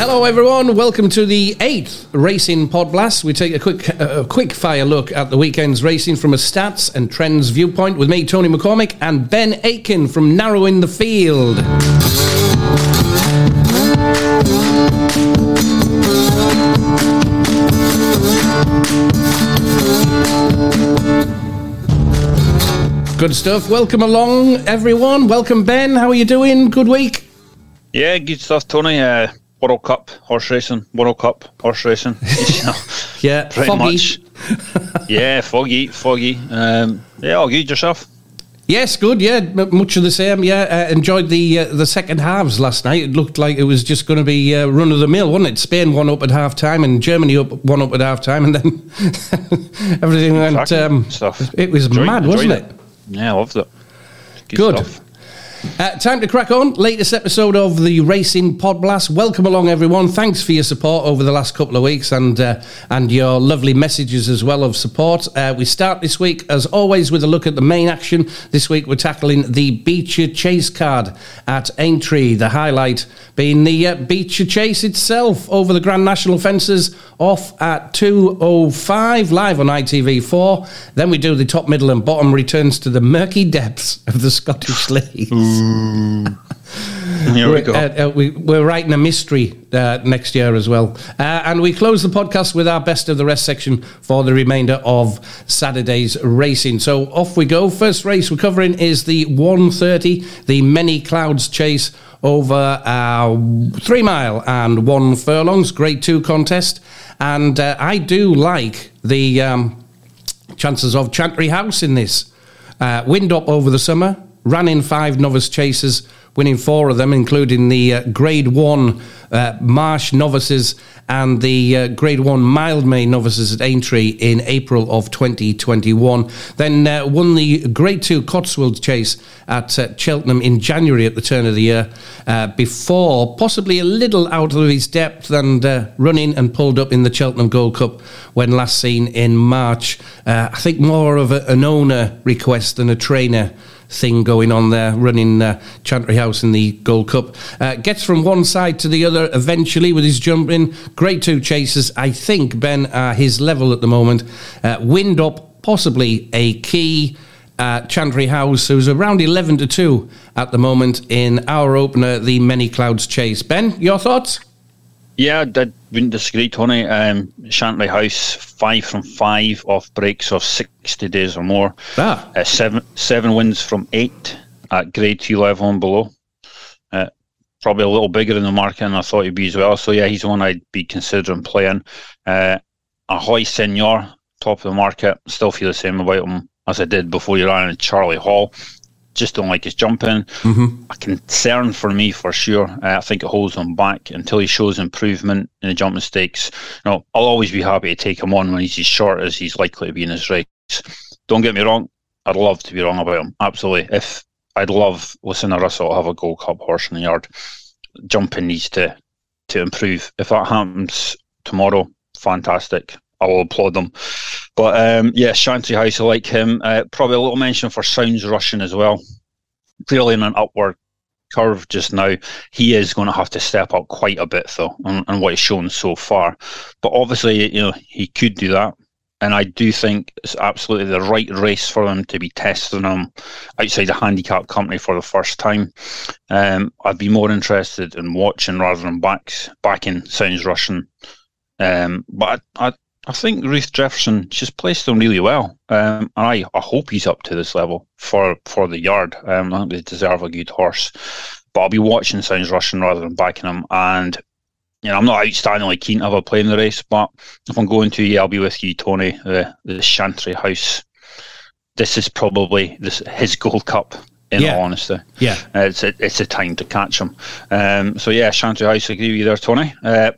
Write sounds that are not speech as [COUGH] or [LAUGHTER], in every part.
Hello, everyone. Welcome to the eighth Racing Pod Blast. We take a quick, uh, quick fire look at the weekend's racing from a stats and trends viewpoint with me, Tony McCormick, and Ben Aitken from Narrowing the Field. Good stuff. Welcome along, everyone. Welcome, Ben. How are you doing? Good week. Yeah, good stuff, Tony. Uh, World Cup horse racing, World Cup horse racing. [LAUGHS] you know, [LAUGHS] yeah, pretty foggy. much. [LAUGHS] yeah, foggy, foggy. Um, yeah, all good yourself. Yes, good. Yeah, much of the same. Yeah, uh, enjoyed the uh, the second halves last night. It looked like it was just going to be uh, run of the mill, wasn't it? Spain one up at half time and Germany up one up at half time, and then everything went. Um, it was enjoyed, mad, wasn't it? it? Yeah, I loved it. Good. Good. Uh, time to crack on. Latest episode of the Racing Pod Blast. Welcome along, everyone. Thanks for your support over the last couple of weeks and uh, and your lovely messages as well of support. Uh, we start this week, as always, with a look at the main action. This week, we're tackling the Becher Chase card at Aintree. The highlight being the uh, Becher Chase itself over the Grand National fences off at 2.05 live on ITV4. Then we do the top, middle, and bottom returns to the murky depths of the Scottish [LAUGHS] League. [LAUGHS] Here we go. Uh, uh, we, are writing a mystery uh, next year as well. Uh, and we close the podcast with our best of the rest section for the remainder of Saturday's racing. So off we go. First race we're covering is the 130, the Many Clouds Chase over uh, three mile and one furlongs, grade two contest. And uh, I do like the um, chances of Chantry House in this. wind up over the summer, ran in five novice chases, winning four of them, including the uh, Grade One uh, Marsh novices and the uh, Grade 1 Mildmay novices at Aintree in April of 2021. Then uh, won the Grade 2 Cotswold Chase at uh, Cheltenham in January at the turn of the year, uh, before possibly a little out of his depth and running and pulled up in the Cheltenham Gold Cup when last seen in March. I think more of a, an owner request than a trainer thing going on there, running uh, Chantry House in the Gold Cup. Uh, gets from one side to the other eventually with his jumping. Grade two chasers. I think, Ben, uh, his level at the moment. Uh, wind up, possibly a key. Uh, Chantry House, who's around 11 to 2 at the moment in our opener, the Many Clouds Chase. Ben, your thoughts? Yeah, wouldn't disagree, Tony. Um, Chantry House, five from five off breaks of 60 days or more. Ah. Uh, seven, seven wins from eight at grade two level and below. Uh, probably a little bigger in the market than I thought he'd be as well. So, yeah, he's the one I'd be considering playing. Uh, Ahoy Senor, top of the market. Still feel the same about him as I did before you ran in Charlie Hall just don't like his jumping. Mm-hmm. A concern for me for sure. Uh, I think it holds him back until he shows improvement in the jump mistakes. You know, I'll always be happy to take him on when he's as short as he's likely to be in his race. Don't get me wrong. I'd love to be wrong about him. Absolutely. If I'd love Russell to have a Gold Cup horse in the yard, jumping needs to to improve. If that happens tomorrow, fantastic. I will applaud them. But um, yeah, Chantry House, I like him. Uh, probably a little mention for Sounds Russian as well. Clearly in an upward curve just now. He is going to have to step up quite a bit though, on, what he's shown so far. But obviously, you know, he could do that. And I do think it's absolutely the right race for them to be testing him outside a handicap company for the first time. Um, I'd be more interested in watching rather than backs, backing Sounds Russian. Um, but I, I think Ruth Jefferson she's placed him really well, um, and I, I hope he's up to this level for for the yard. Um, I think they deserve a good horse, but I'll be watching Sounds Russian rather than backing him. And you know, I'm not outstandingly keen to have a play in the race, but if I'm going to, yeah, I'll be with you, Tony. The the Chantry House. This is probably this his Gold Cup in yeah. all honesty. Yeah. Uh, it's a, it's a time to catch him. Um, so yeah, Chantry House, I agree with you there, Tony. Uh,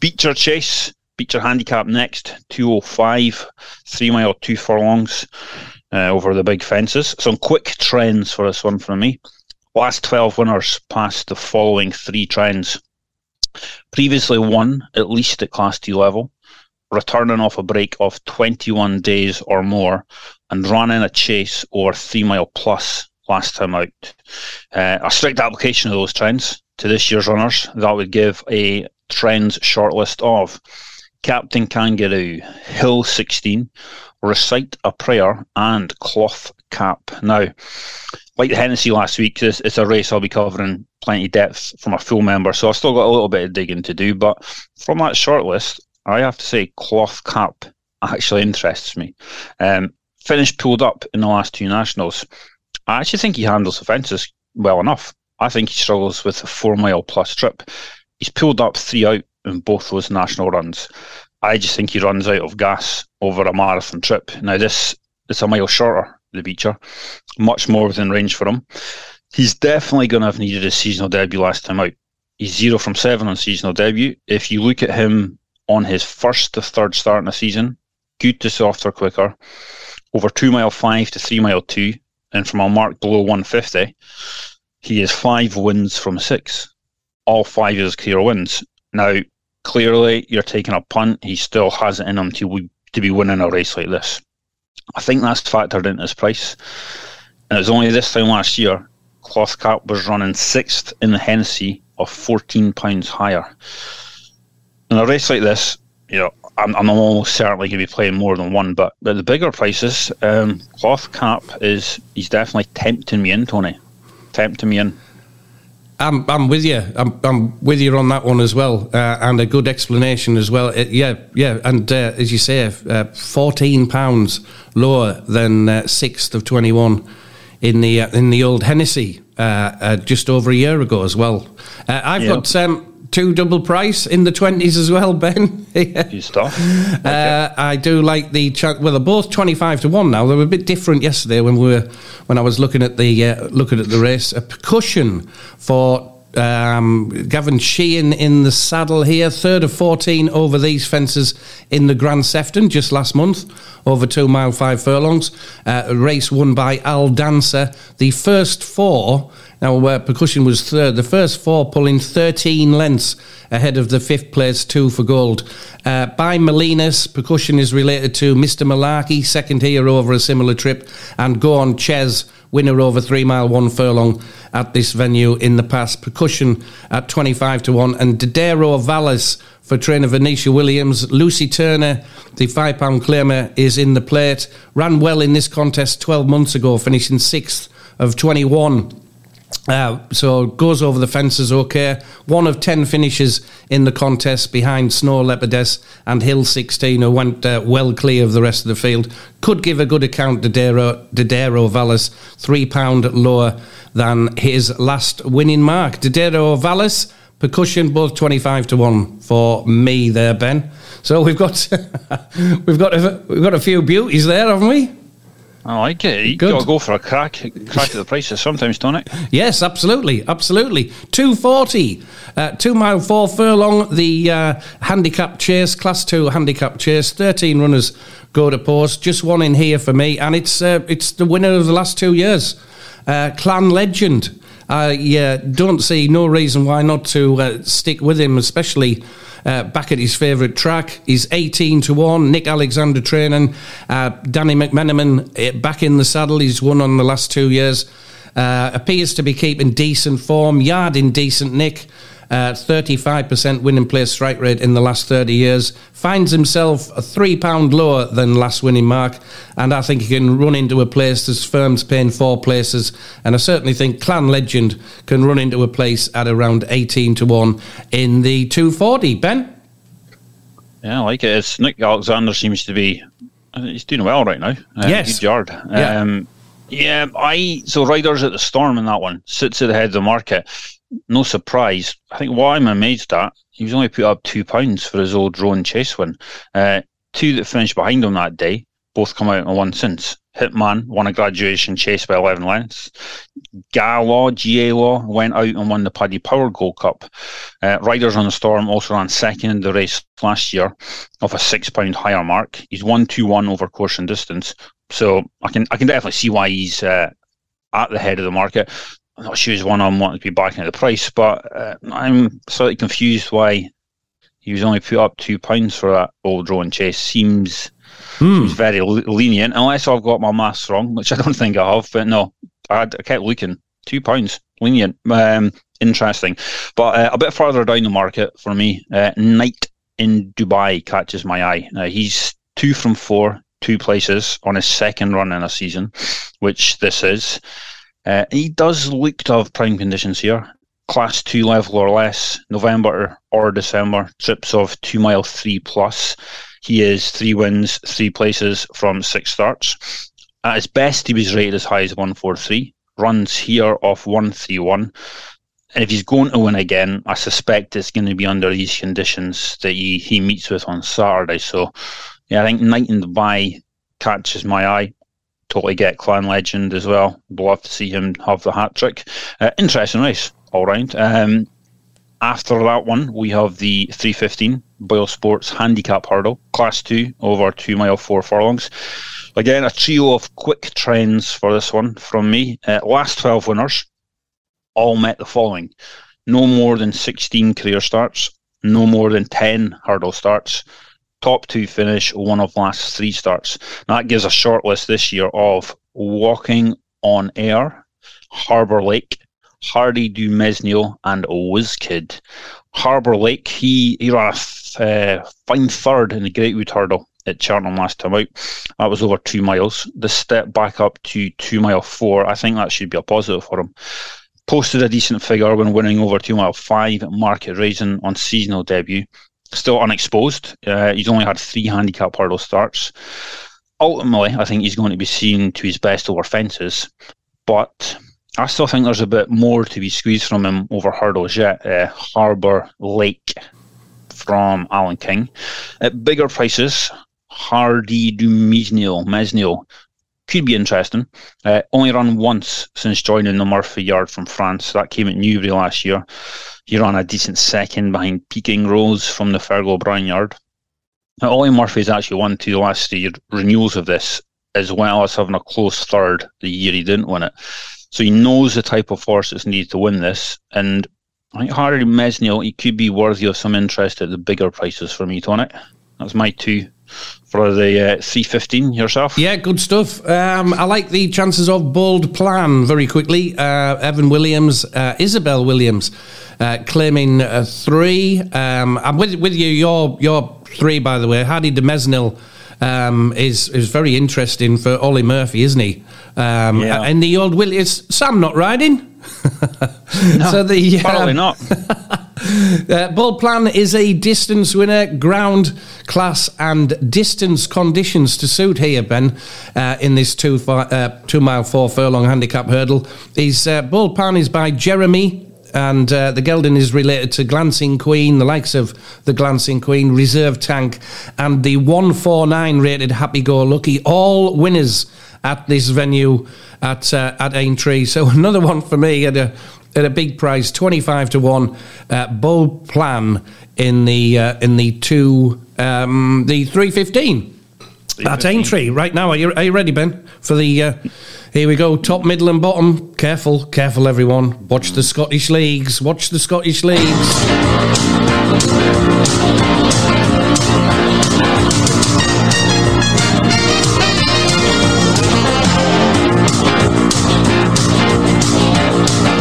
Becher Chase, Becher handicap next, 205, three mile, two furlongs uh, over the big fences. Some quick trends for this one from me. Last 12 winners passed the following three trends. Previously won at least at Class 2 level, returning off a break of 21 days or more, and ran in a chase over three mile plus last time out. Uh, a strict application of those trends to this year's runners, that would give a trends shortlist of Captain Kangaroo, Hill 16, Recite a Prayer, and Cloth Cap. Now, like the Hennessy last week, it's, it's a race I'll be covering plenty depth from a full member, so I've still got a little bit of digging to do. But from that shortlist, I have to say Cloth Cap actually interests me. Um, pulled up in the last two nationals. I actually think he handles the fences well enough. I think he struggles with a four mile plus trip. He's pulled up three out in both those national runs. I just think he runs out of gas over a marathon trip. Now this is a mile shorter, the Becher, much more within range for him. He's definitely going to have needed a seasonal debut last time out. He's zero from seven on seasonal debut. If you look at him on his first to third start in the season, good to softer quicker, over two mile five to three mile two, and from a mark below 150, he is five wins from six. All five of his wins. Now, clearly, you're taking a punt. He still has it in him to, to be winning a race like this. I think that's factored into his price. And it was only this time last year, Cloth Cap was running sixth in the Hennessy of £14 higher. In a race like this, you know, I'm, I'm almost certainly going to be playing more than one, but, the bigger prices, um, Cloth Cap is he's definitely tempting me in, Tony. Tempting me in. I'm, I'm with you. I'm, I'm with you on that one as well, uh, and a good explanation as well. Uh, yeah, yeah, and uh, as you say, uh, fourteen pounds lower than uh, sixth of twenty one in the uh, in the old Hennessy just over a year ago as well. I've yep. got um, two double price in the 20s as well, Ben. [LAUGHS] yeah. stuff. Okay. Uh, I do like the well, they're both 25 to 1 now. They were a bit different yesterday when we were when I was looking at the uh, looking at the race. A percussion for um, Gavin Sheehan in the saddle here, third of 14 over these fences in the Grand Sefton just last month, over two mile, five furlongs. Uh, race won by Al Dancer. The first four now, where Percussion was third, the first four pulling 13 lengths ahead of the fifth place two for gold. Uh, by Molinas, Percussion is related to Mr. Malarkey, second here over a similar trip, and Go on Ches, winner over three mile, one furlong at this venue in the past. Percussion at 25 to 1, and Didero Vallis for trainer Venetia Williams. Lucy Turner, the five pound claimer, is in the plate. Ran well in this contest 12 months ago, finishing sixth of 21 uh, so goes over the fences okay. One of ten finishes in the contest behind Snow Leopardess and Hill 16, who went uh, well clear of the rest of the field. Could give a good account to Dero, Didero Vallis, £3 lower than his last winning mark. Didero Vallis, percussion, both 25 to 1 for me there, Ben. So we've got [LAUGHS] we've got a, we've got a few beauties there, haven't we? I like it. You got to go for a crack, crack at the prices sometimes, don't it? Yes, absolutely, absolutely. Two forty, uh, two mile four furlong. The uh, handicap chase, class two handicap chase. Thirteen runners go to post. Just one in here for me, and it's uh, it's the winner of the last two years, uh, Clan Legend. I yeah, don't see no reason why not to uh, stick with him, especially uh, back at his favourite track. He's 18 to 1. Nick Alexander training. Uh, Danny McMenamin uh, back in the saddle. He's won on the last two years. Uh, appears to be keeping decent form. Yard in decent nick. Uh, 35% winning place strike rate in the last 30 years. Finds himself a three pound lower than last winning mark, and I think he can run into a place. There's firms paying four places, and I certainly think Clan Legend can run into a place at around 18 to 1 in the 240. Ben? Yeah, I like it. It's Nick Alexander seems to be. He's doing well right now. Uh, yes. Good yard. Yeah. Um, yeah, I so Riders on the Storm in that one sits at the head of the market no surprise. I think what I'm amazed at, he was only put up two pounds for his Old Roan chase win. Uh, two that finished behind him that day, both come out and won since. Hitman won a graduation chase by 11 lengths. Galaw, GA went out and won the Paddy Power Gold Cup. Uh, Riders on the Storm also ran second in the race last year off a six pound higher mark. He's 1 2 1 over course and distance. So I can I can definitely see why he's uh, at the head of the market. I'm not sure he's one I'm wanting to be backing at the price, but uh, I'm slightly confused why he was only put up two pounds for that Old Roan chase. Seems hmm. seems very lenient, unless I've got my maths wrong, which I don't [LAUGHS] think I have. But no, I, I kept looking. Two pounds, lenient, um, interesting. But uh, a bit further down the market for me, uh, Knight in Dubai catches my eye. Uh, he's two from four, two places on his second run in a season, which this is. Uh, he does look to have prime conditions here. Class two level or less, November or December, trips of two mile three plus. He is three wins, three places from six starts. At his best, he was rated as high as 143. Runs here off 131. And if he's going to win again, I suspect it's going to be under these conditions that he, he meets with on Saturday. So, yeah, I think Knight in Dubai catches my eye. Totally get Clan Legend as well. Love to see him have the hat trick. Uh, interesting race all round. Um, after that one, we have the 315 Boyle Sports Handicap Hurdle, Class 2, over 2 mile 4 furlongs. Again, a trio of quick trends for this one from me. Uh, last 12 winners all met the following no more than 16 career starts, no more than 10 hurdle starts, top two finish, one of last three starts. That gives a short list this year of Walking on Air, Harbour Lake, Hardy du Mesnil, and Wizkid. Harbour Lake, he, he ran a uh, fine third in the Greatwood Hurdle at Cheltenham last time out. That was over two miles. The step back up to two mile four, I think that should be a positive for him. Posted a decent figure when winning over two mile five at Market Rasen on seasonal debut. Still unexposed. Uh, he's only had three handicap hurdle starts. Ultimately, I think he's going to be seen to his best over fences, but I still think there's a bit more to be squeezed from him over hurdles yet. Uh, Harbour Lake from Alan King. At bigger prices, Hardy du Mesnil, Mesnil could be interesting. Uh, only run once since joining the Murphy Yard from France. That came at Newbury last year. He ran a decent second behind Peking Rose from the Fergal O'Brien Yard. Now, Ollie Murphy's actually won two last three renewals of this, as well as having a close third the year he didn't win it. So he knows the type of horse that's needed to win this. And I think Hardy Mesnil, he could be worthy of some interest at the bigger prices for me, Tonic. That's my two for the uh, 315 yourself. Yeah, good stuff. Um, I like the chances of bold plan very quickly. Uh, Evan Williams, uh, Isabel Williams, uh, claiming uh, three. Um, I'm with, with you. Your your three, by the way. Hardy du Mesnil um, is is very interesting for Ollie Murphy, isn't he? Um, yeah. And the old Willie is Sam not riding. [LAUGHS] no, so the probably um, not. [LAUGHS] uh, Bold Plan is a distance winner, ground class and distance conditions to suit here, Ben, uh, in this two, uh, two mile four furlong handicap hurdle. Is uh, Bold Plan is by Jeremy and uh, the gelding is related to Glancing Queen, the likes of the Glancing Queen, Reserve Tank, and the 149 rated Happy Go Lucky, all winners at this venue at uh, at Aintree. So [LAUGHS] another one for me at a at a big price, twenty five to one. Uh, bold plan in the uh, in the two um, the three fifteen. At Aintree right now. Are you are you ready, Ben? For the uh, here we go, top, middle, and bottom. Careful, careful, everyone. Watch the Scottish leagues. Watch the Scottish leagues.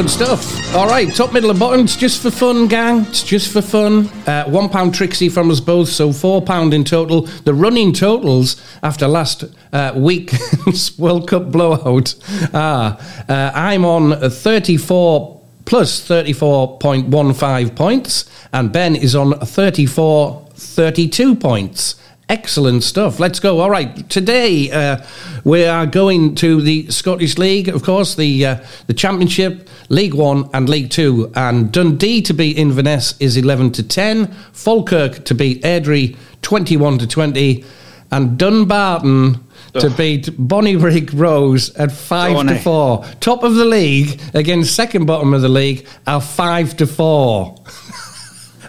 Good stuff. All right, top, middle, and bottom. It's just for fun, gang. It's just for fun. Uh, one pound Trixie from us both, so four pound in total. The running totals after last uh, week's [LAUGHS] World Cup blowout are uh, I'm on 34 plus 34.15 points, and Ben is on 34 32 points. Excellent stuff. Let's go. All right. Today uh, we are going to the Scottish League, of course, the uh, the Championship, League One, and League Two. And Dundee to beat Inverness is eleven to ten. Falkirk to beat Airdrie twenty-one to twenty, and Dumbarton to beat Bonnyrigg Rose at five to four. Top of the league against second bottom of the league are five to four.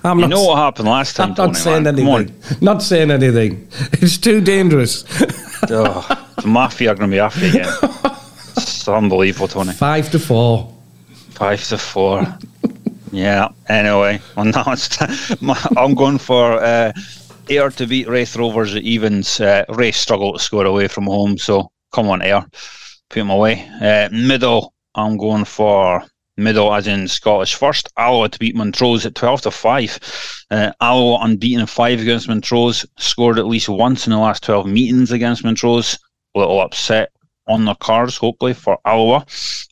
I'm you not, know what happened last time. I'm not saying man. anything. Not saying anything. [LAUGHS] It's too dangerous. [LAUGHS] oh, the mafia are going to be after you again. It's unbelievable, Tony. Five to four. Five to four. yeah. Anyway, [LAUGHS] now it's I'm going for uh, Ayr to beat Raith Rovers at evens. Uh, Raith struggle to score away from home, so come on, Ayr. put him away. Uh, middle, I'm going for middle as in Scottish first. Alloa to beat Montrose at 12 to 5. Uh, Alloa unbeaten in 5 against Montrose, scored at least once in the last 12 meetings against Montrose. A little upset on the cards, hopefully, for Alloa.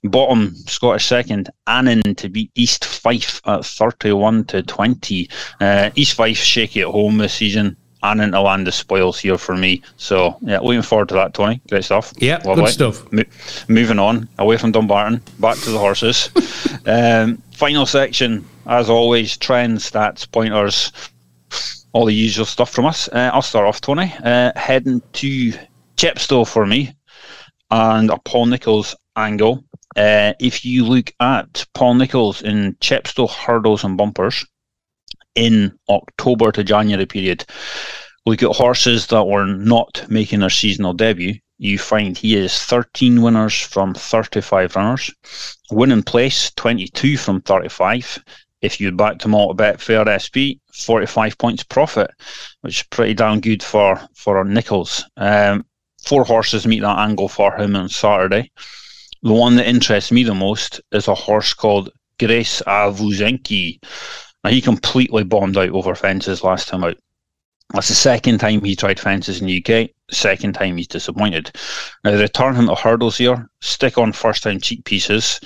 Bottom, Scottish second, Annan to beat East Fife at 31 to 20. Uh, East Fife shaky at home this season and into land of spoils here for me. So yeah, looking forward to that, Tony. Great stuff. Yeah, good stuff. Mo- moving on away from Dumbarton, back to the horses. [LAUGHS] um, final section, as always, trends, stats, pointers, all the usual stuff from us. Uh, I'll start off, Tony. Uh, heading to Chepstow for me, and a Paul Nicholls angle. Uh, if you look at Paul Nicholls in Chepstow hurdles and bumpers, in October to January period, look at horses that were not making their seasonal debut, you find he is 13 winners from 35 runners, winning place 22 from 35. If you back them all to Betfair SP, 45 points profit, which is pretty damn good for for Nicholls. Um, four horses meet that angle for him on Saturday. The one that interests me the most is a horse called Grace Avuzenki. Now, he completely bombed out over fences last time out. That's the second time he tried fences in the UK. Second time he's disappointed. Now, they return him to hurdles here, stick on first time cheek pieces,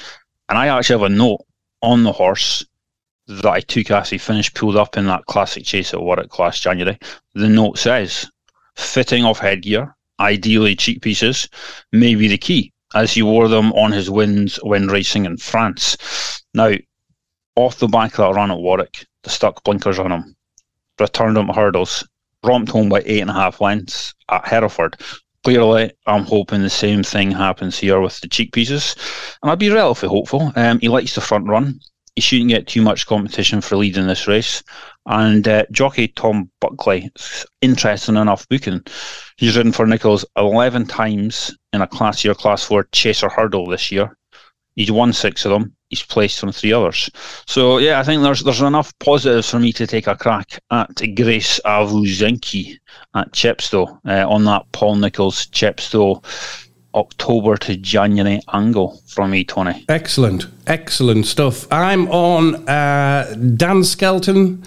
and I actually have a note on the horse that I took as he finished pulled up in that classic chase at Warwick last January. The note says, fitting of headgear, ideally cheek pieces, may be the key, as he wore them on his wins when racing in France. Now, off the back of that run at Warwick, the stuck blinkers on him, returned him hurdles, romped home by eight and a half lengths at Hereford. Clearly, I'm hoping the same thing happens here with the cheek pieces, and I'd be relatively hopeful. Um, he likes the front run. He shouldn't get too much competition for leading this race. And uh, jockey Tom Buckley, interesting enough booking. He's ridden for Nicholls 11 times in a Class Year, Class 4 Chaser Hurdle this year. He's won six of them he's placed on three others. So yeah, I think there's there's enough positives for me to take a crack at Grace Avuzenki at Chepstow uh, on that Paul Nicholls Chepstow October to January angle from me, Tony. Excellent, excellent stuff. I'm on uh, Dan Skelton.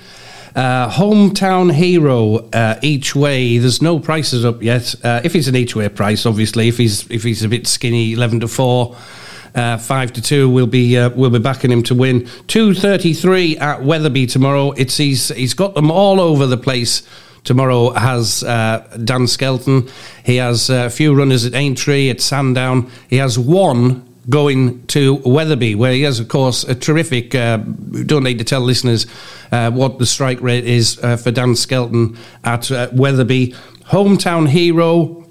Uh, hometown hero uh, each way. There's no prices up yet. Uh, if it's an each way price, obviously. If he's if he's a bit skinny, eleven to four. Uh, five to two. We'll be uh, we'll be backing him to win. Two thirty three at Wetherby tomorrow. It's he's he's got them all over the place. Tomorrow has uh, Dan Skelton. He has a few runners at Aintree, at Sandown. He has one going to Wetherby, where he has, of course, a terrific. Uh, don't need to tell listeners uh, what the strike rate is uh, for Dan Skelton at Wetherby. Hometown hero,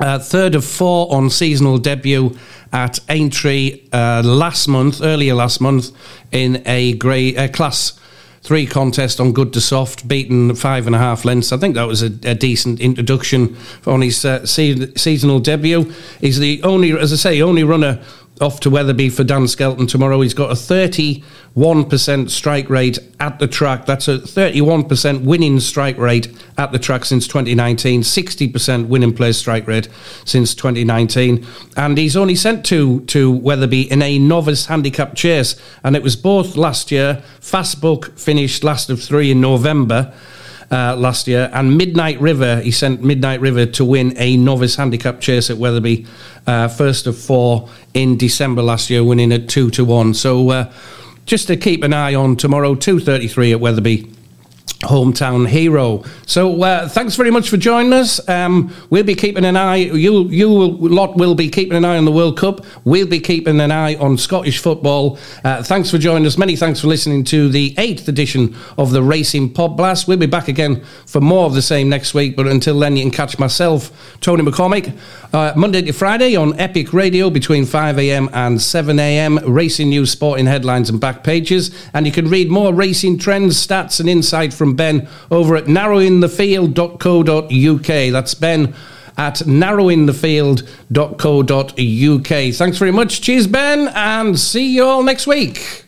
uh, third of four on seasonal debut at Aintree uh, last month, earlier last month, in a grey class three contest on good to soft, beaten five and a half lengths. I think that was a, a decent introduction on his uh, se- seasonal debut. He's the only, as I say, only runner off to Wetherby for Dan Skelton tomorrow. He's got a 31% strike rate at the track. That's a 31% winning strike rate at the track since 2019, 60% winning place strike rate since 2019. And he's only sent to, to Wetherby in a novice handicap chase. And it was both last year. Fast Book finished last of three in November uh, last year, and Midnight River. He sent Midnight River to win a novice handicap chase at Wetherby, uh, first of four in December last year, winning at two to one. So uh, just to keep an eye on tomorrow, two thirty three at Wetherby hometown hero. So uh, thanks very much for joining us. Um, we'll be keeping an eye. You you lot will be keeping an eye on the World Cup. We'll be keeping an eye on Scottish football. Uh, thanks for joining us. Many thanks for listening to the eighth edition of the Racing Pod Blast. We'll be back again for more of the same next week. But until then, you can catch myself, Tony McCormick, uh, Monday to Friday on Epic Radio between 5 a.m. and 7 a.m. Racing news, sporting headlines, and back pages. And you can read more racing trends, stats, and insight from Ben over at narrowingthefield.co.uk. That's Ben at narrowingthefield.co.uk. Thanks very much. Cheers, Ben, and see you all next week.